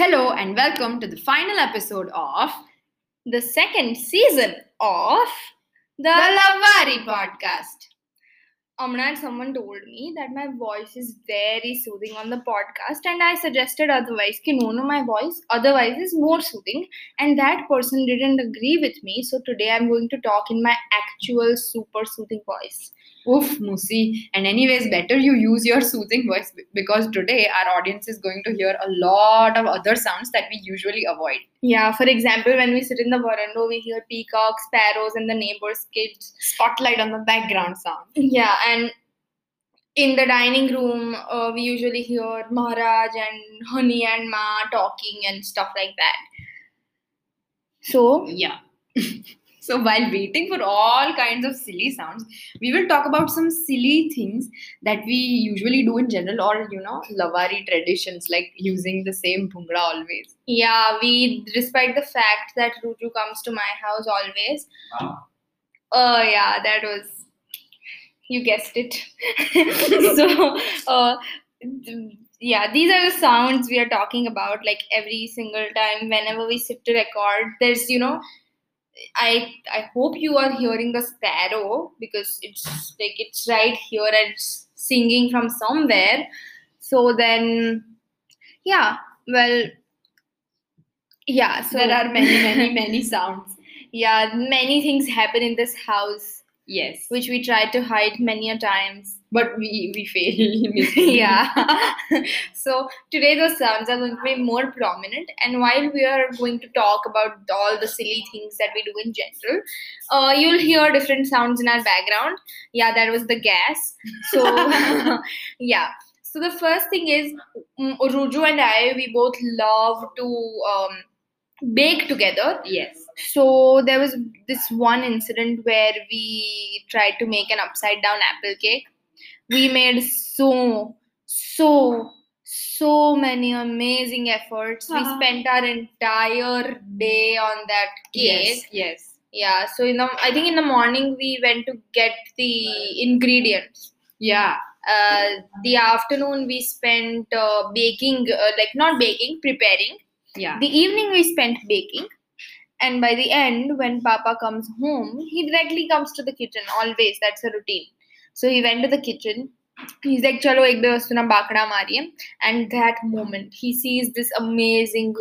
Hello and welcome to the final episode of the second season of the, the Lavari podcast. Amnat, someone told me that my voice is very soothing on the podcast, and I suggested otherwise. Ki no, no, my voice otherwise is more soothing, and that person didn't agree with me. So today I'm going to talk in my actual super soothing voice. Oof, Musi. And anyways, better you use your soothing voice because today our audience is going to hear a lot of other sounds that we usually avoid. Yeah, for example, when we sit in the veranda, we hear peacocks, sparrows, and the neighbors' kids. Spotlight on the background sound. Yeah, and in the dining room, uh, we usually hear Maharaj and Honey and Ma talking and stuff like that. So, Yeah. so while waiting for all kinds of silly sounds, we will talk about some silly things that we usually do in general or you know, Lavari traditions like using the same bhungra always. yeah, we respect the fact that Ruju comes to my house always. Oh, yeah, that was, you guessed it. so, uh, yeah, these are the sounds we are talking about like every single time whenever we sit to record. There's, you know, I I hope you are hearing the sparrow because it's like it's right here and it's singing from somewhere. So then, yeah, well, yeah. So there are many, many, many sounds. yeah, many things happen in this house Yes. which we tried to hide many a times. But we, we fail. yeah. so today those sounds are going to be more prominent, and while we are going to talk about all the silly things that we do in general, uh, you'll hear different sounds in our background. Yeah, that was the gas. So yeah. So the first thing is mm, Ruju and I we both love to um, bake together. Yes. So there was this one incident where we tried to make an upside down apple cake. We made so, so, so many amazing efforts. We Uh-huh. spent our entire day on that cake. Yes. Yes. Yeah. So in the, I think in the morning we went to get the ingredients. Yeah. Uh, the afternoon we spent uh, baking, uh, like not baking, preparing. Yeah. The evening we spent baking, and by the end, when Papa comes home, he directly comes to the kitchen. Always, that's a routine. So he went to the kitchen. He's like, "Chalo, ek do na bakda mariye." And that moment, he sees this amazing,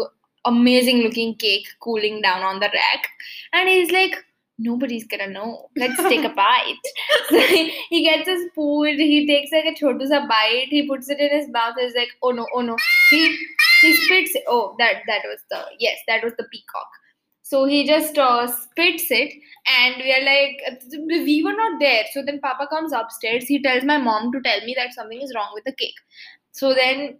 amazing looking cake cooling down on the rack, and he's like. Nobody's gonna know. Let's take a bite. So he, he gets a spoon. He takes like a chotu sa bite. He puts it in his mouth. He's like, oh no, oh no. He he spits it. Oh, that that was the yes, that was the peacock. So he just uh, spits it, and we are like, we were not there. So then Papa comes upstairs. He tells my mom to tell me that something is wrong with the cake. So then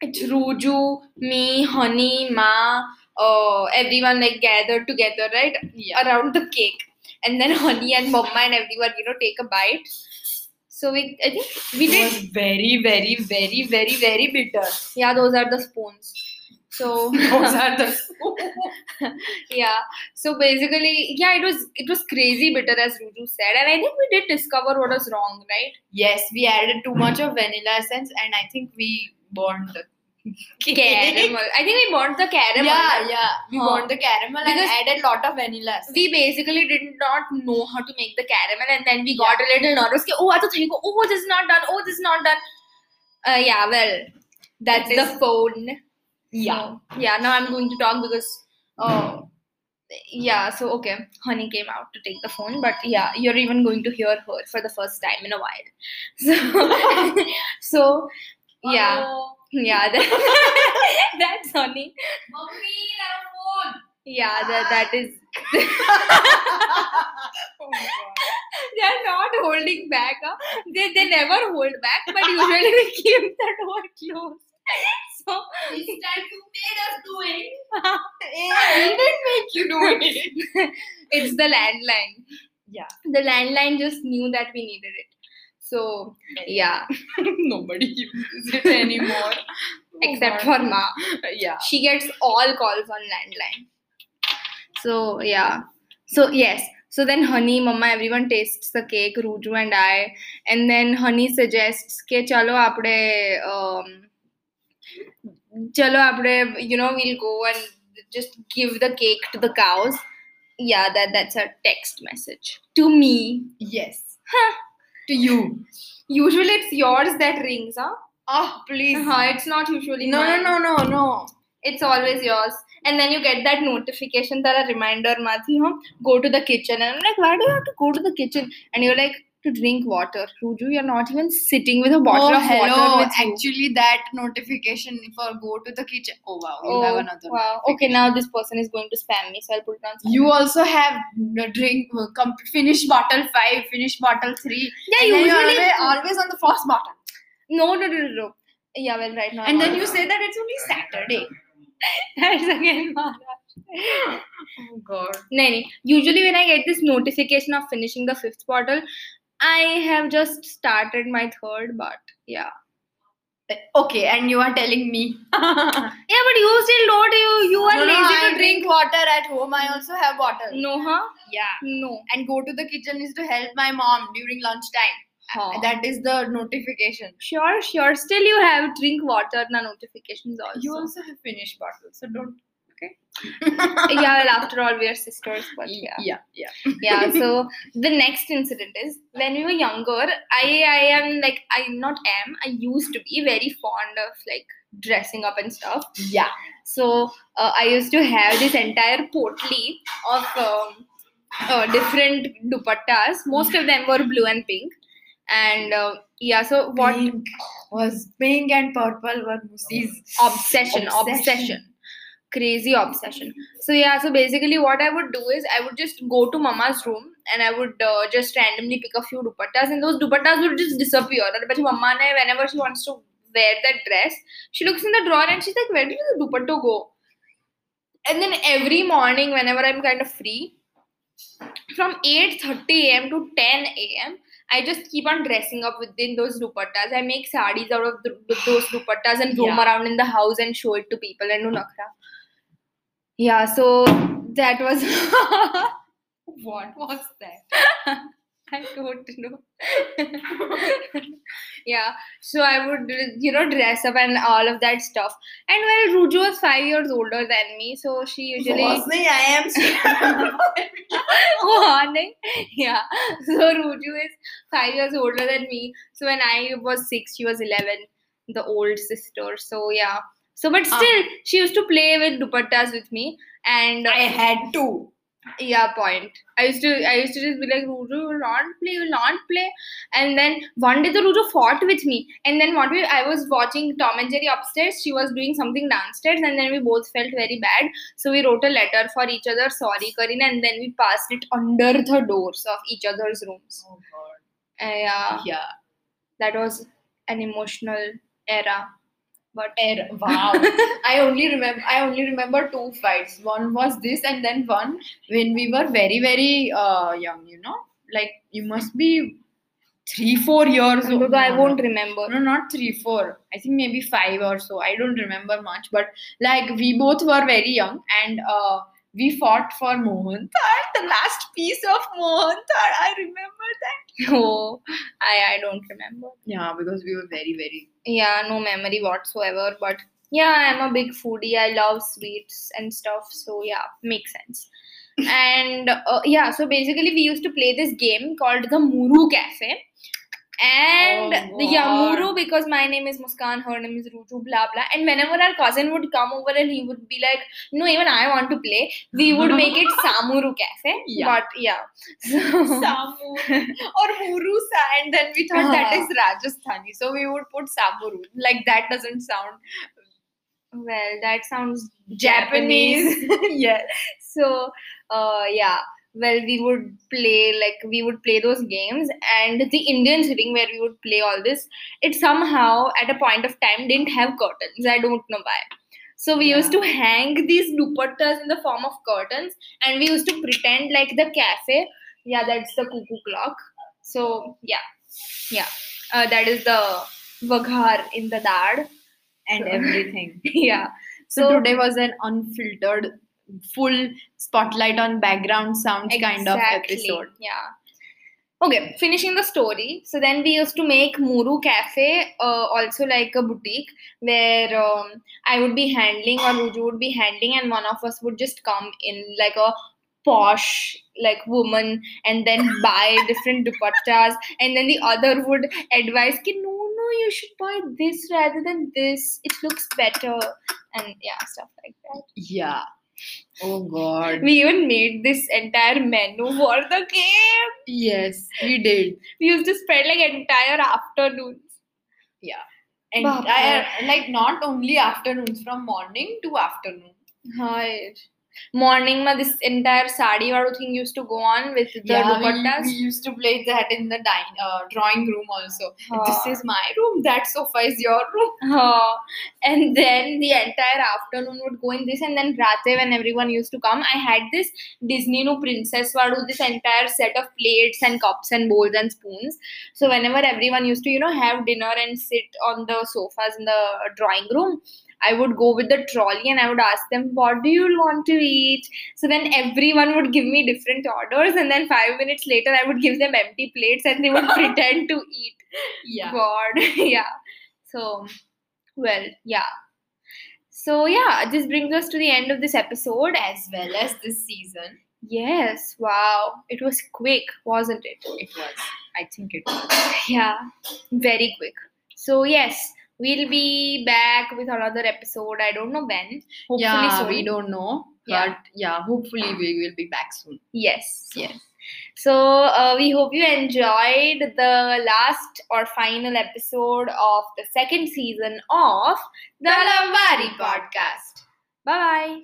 it's Ruju, me, Honey, Ma, uh, everyone like gathered together, right, Yeah. around the cake, and then Honey and Mama and everyone, you know, take a bite. So we, I think we It did was very, very, very, very, very bitter. yeah those are the spoons. So Those are the yeah. So basically yeah it was it was crazy bitter as ruju said and i think we did discover what was wrong right? Yes, we added too much of vanilla essence, and I think we burned the caramel. I think we burnt the caramel. Yeah, yeah. We Huh. burned the caramel Because- and added a lot of vanilla. we basically did not know how to make the caramel and then we got a little nervous. Oh I thought you oh this is not done. Oh this is not done. Uh, yeah well that's It the phone. Yeah. So, yeah now i'm going to talk because uh, yeah so okay. Honey came out to take the phone but yeah you're even going to hear her for the first time in a while. So so yeah. Oh, yeah that, that's honey Mommy, that phone. yeah that, that is oh they're not holding back huh? they, they never hold back but usually we keep the door closed so This time you made us do it. we didn't make you do it. it's the landline Yeah. the landline just knew that we needed it so yeah Nobody uses it anymore. except Oh, for ma Yeah. she gets all calls on landline so yeah so yes so then honey mama everyone tastes the cake ruju and i and then honey suggests ke chalo apde um, chalo apne, you know, we'll go and just give the cake to the cows. Yeah, that that's a text message to me. Yes. Huh. To you. Usually it's yours that rings, huh? Oh, please. Uh-huh, it's not usually No, no, no, no, no. It's always yours. And then you get that notification that a reminder, Madhi, huh? go to the kitchen. And I'm like, why do you have to go to the kitchen? And you're like, to drink water. Ruju, you're not even sitting with a bottle oh, of water hello. with you. Actually, that notification for go to the kitchen. Oh, wow. You Oh, have another. wow. Okay, now this person is going to spam me, so I'll put it on. silent. You also have drink, uh, com- finish bottle five, finish bottle three. Yeah, usually- always, always on the first bottle. No, no, no, no, no. Yeah, well, right now. And then you say that it's only Saturday. That's again Maharashtra. Oh, God. No, no. Usually, when I get this notification of finishing the fifth bottle, I have just started my third, but yeah. Eh, okay, and you are telling me. Yeah, but you still don't. You you are No, no, lazy I to drink water at home. I also have water. No, huh? Yeah. No. And go to the kitchen is to help my mom during lunchtime. Huh. That is the notification. Sure, sure. Still, you have drink water na notifications also. You also have finished bottle, so don't. Okay. yeah, well, after all, we are sisters, but yeah. yeah, yeah. yeah so the next incident is when we were younger i i am like i not am i used to be very fond of like dressing up and stuff Yeah. so uh, i used to have this entire portly of um, uh, different dupattas most of them were blue and pink and uh, yeah so what Pink was pink and purple were Musi's obsession, obsession crazy obsession so yeah so basically what i would do is i would just go to mama's room and i would uh, just randomly pick a few dupattas and those dupattas would just disappear but mama ne, whenever she wants to wear that dress she looks in the drawer and she's like where did the dupatta go and then every morning whenever i'm kind of free from 8:30 a.m. to 10 a.m. I just keep on dressing up within those dupattas. I make sarees out of those dupattas and roam Yeah. around in the house and show it to people and do nakra. Yeah, so that was what was that? I don't know. yeah, so I would, you know, dress up and all of that stuff. And well, Ruju was five years older than me, so she usually. Was I am. oh, yeah. So Ruju is five years older than me. So when I was six, she was eleven, the old sister. So yeah, so but Ah. still, she used to play with dupattas with me, and I had to. yeah, point. I used to, I used to just be like, Ruju will not play, you will not play. And then one day the Ruju fought with me. And then what we, I was watching Tom and Jerry upstairs. She was doing something downstairs, and then we both felt very bad. So we wrote a letter for each other, sorry, Karina, and then we passed it under the doors of each other's rooms. Oh God. Uh, yeah, Yeah. that was an emotional era. But Wow. I only remember. I only remember two fights. One was this, and then one when we were very, very uh, young. You know, like you must be three, four years old. Because I won't remember. No, not three, four. I think maybe five or so. I don't remember much, but like we both were very young, and uh, we fought for Mohan Thal, the last piece of Mohan Thal. I remember that. No, I, I don't remember. Yeah, because we were very, very. yeah no memory whatsoever but yeah i'm a big foodie i love sweets and stuff so yeah makes sense and uh, yeah so basically we used to play this game called the muru cafe and Oh, the yeah God. muru because my name is muskan her name is ruju blah blah and whenever our cousin would come over and he would be like no even i want to play we would make it samuru cafe Yeah. but yeah so, Samuru or Murusa, and then we thought that Ah. is Rajasthani, so we would put Samuru. Like that doesn't sound well that sounds Japanese. Yeah. so uh yeah well we would play like we would play those games and the indian sitting where we would play all this it somehow at a point of time didn't have curtains. I don't know why. So we used to hang these dupattas in the form of curtains and we used to pretend like the cafe yeah that's the cuckoo clock. So yeah. Yeah. Uh, that is the vaghar in the dad And So- everything. yeah. So, today was an unfiltered, full spotlight on background sounds kind of episode. Yeah. Okay, finishing the story. So then we used to make Muru Cafe, uh, also like a boutique where um, I would be handling or Ruju would be handling, and one of us would just come in like a posh like woman and then buy different dupattas and then the other would advise Ki, no no you should buy this rather than this it looks better and yeah stuff like that Yeah. Oh God. we even made this entire menu for the game Yes, we did. we used to spend like entire afternoons Yeah. Entire, like not only afternoons, from morning to afternoon. Hi. Morning, ma, this entire sari wadu thing used to go on with the yeah, we, dupattas. we used to play that in the uh, drawing room also. Huh. This is my room. That sofa is your room. Uh, and then the entire afternoon would go in this, and then Rate, when everyone used to come, I had this Disney no princess wadu, this entire set of plates and cups and bowls and spoons. So whenever everyone used to, you know, have dinner and sit on the sofas in the drawing room, I would go with the trolley and I would ask them, What do you want to eat? So then everyone would give me different orders, and then five minutes later, I would give them empty plates and they would pretend to eat. Yeah. God, yeah. So, well, yeah. So, yeah, this brings us to the end of this episode. As well as this season, Yes, wow, it was quick, wasn't it? it was. I think it was. Yeah, very quick. So, yes, we'll be back with another episode. I don't know when. Hopefully, yeah, soon. we don't know. Yeah. But yeah, hopefully we will be back soon. Yes. Yes. So uh, we hope you enjoyed the last or final episode of the second season of the Lavari podcast. Bye bye.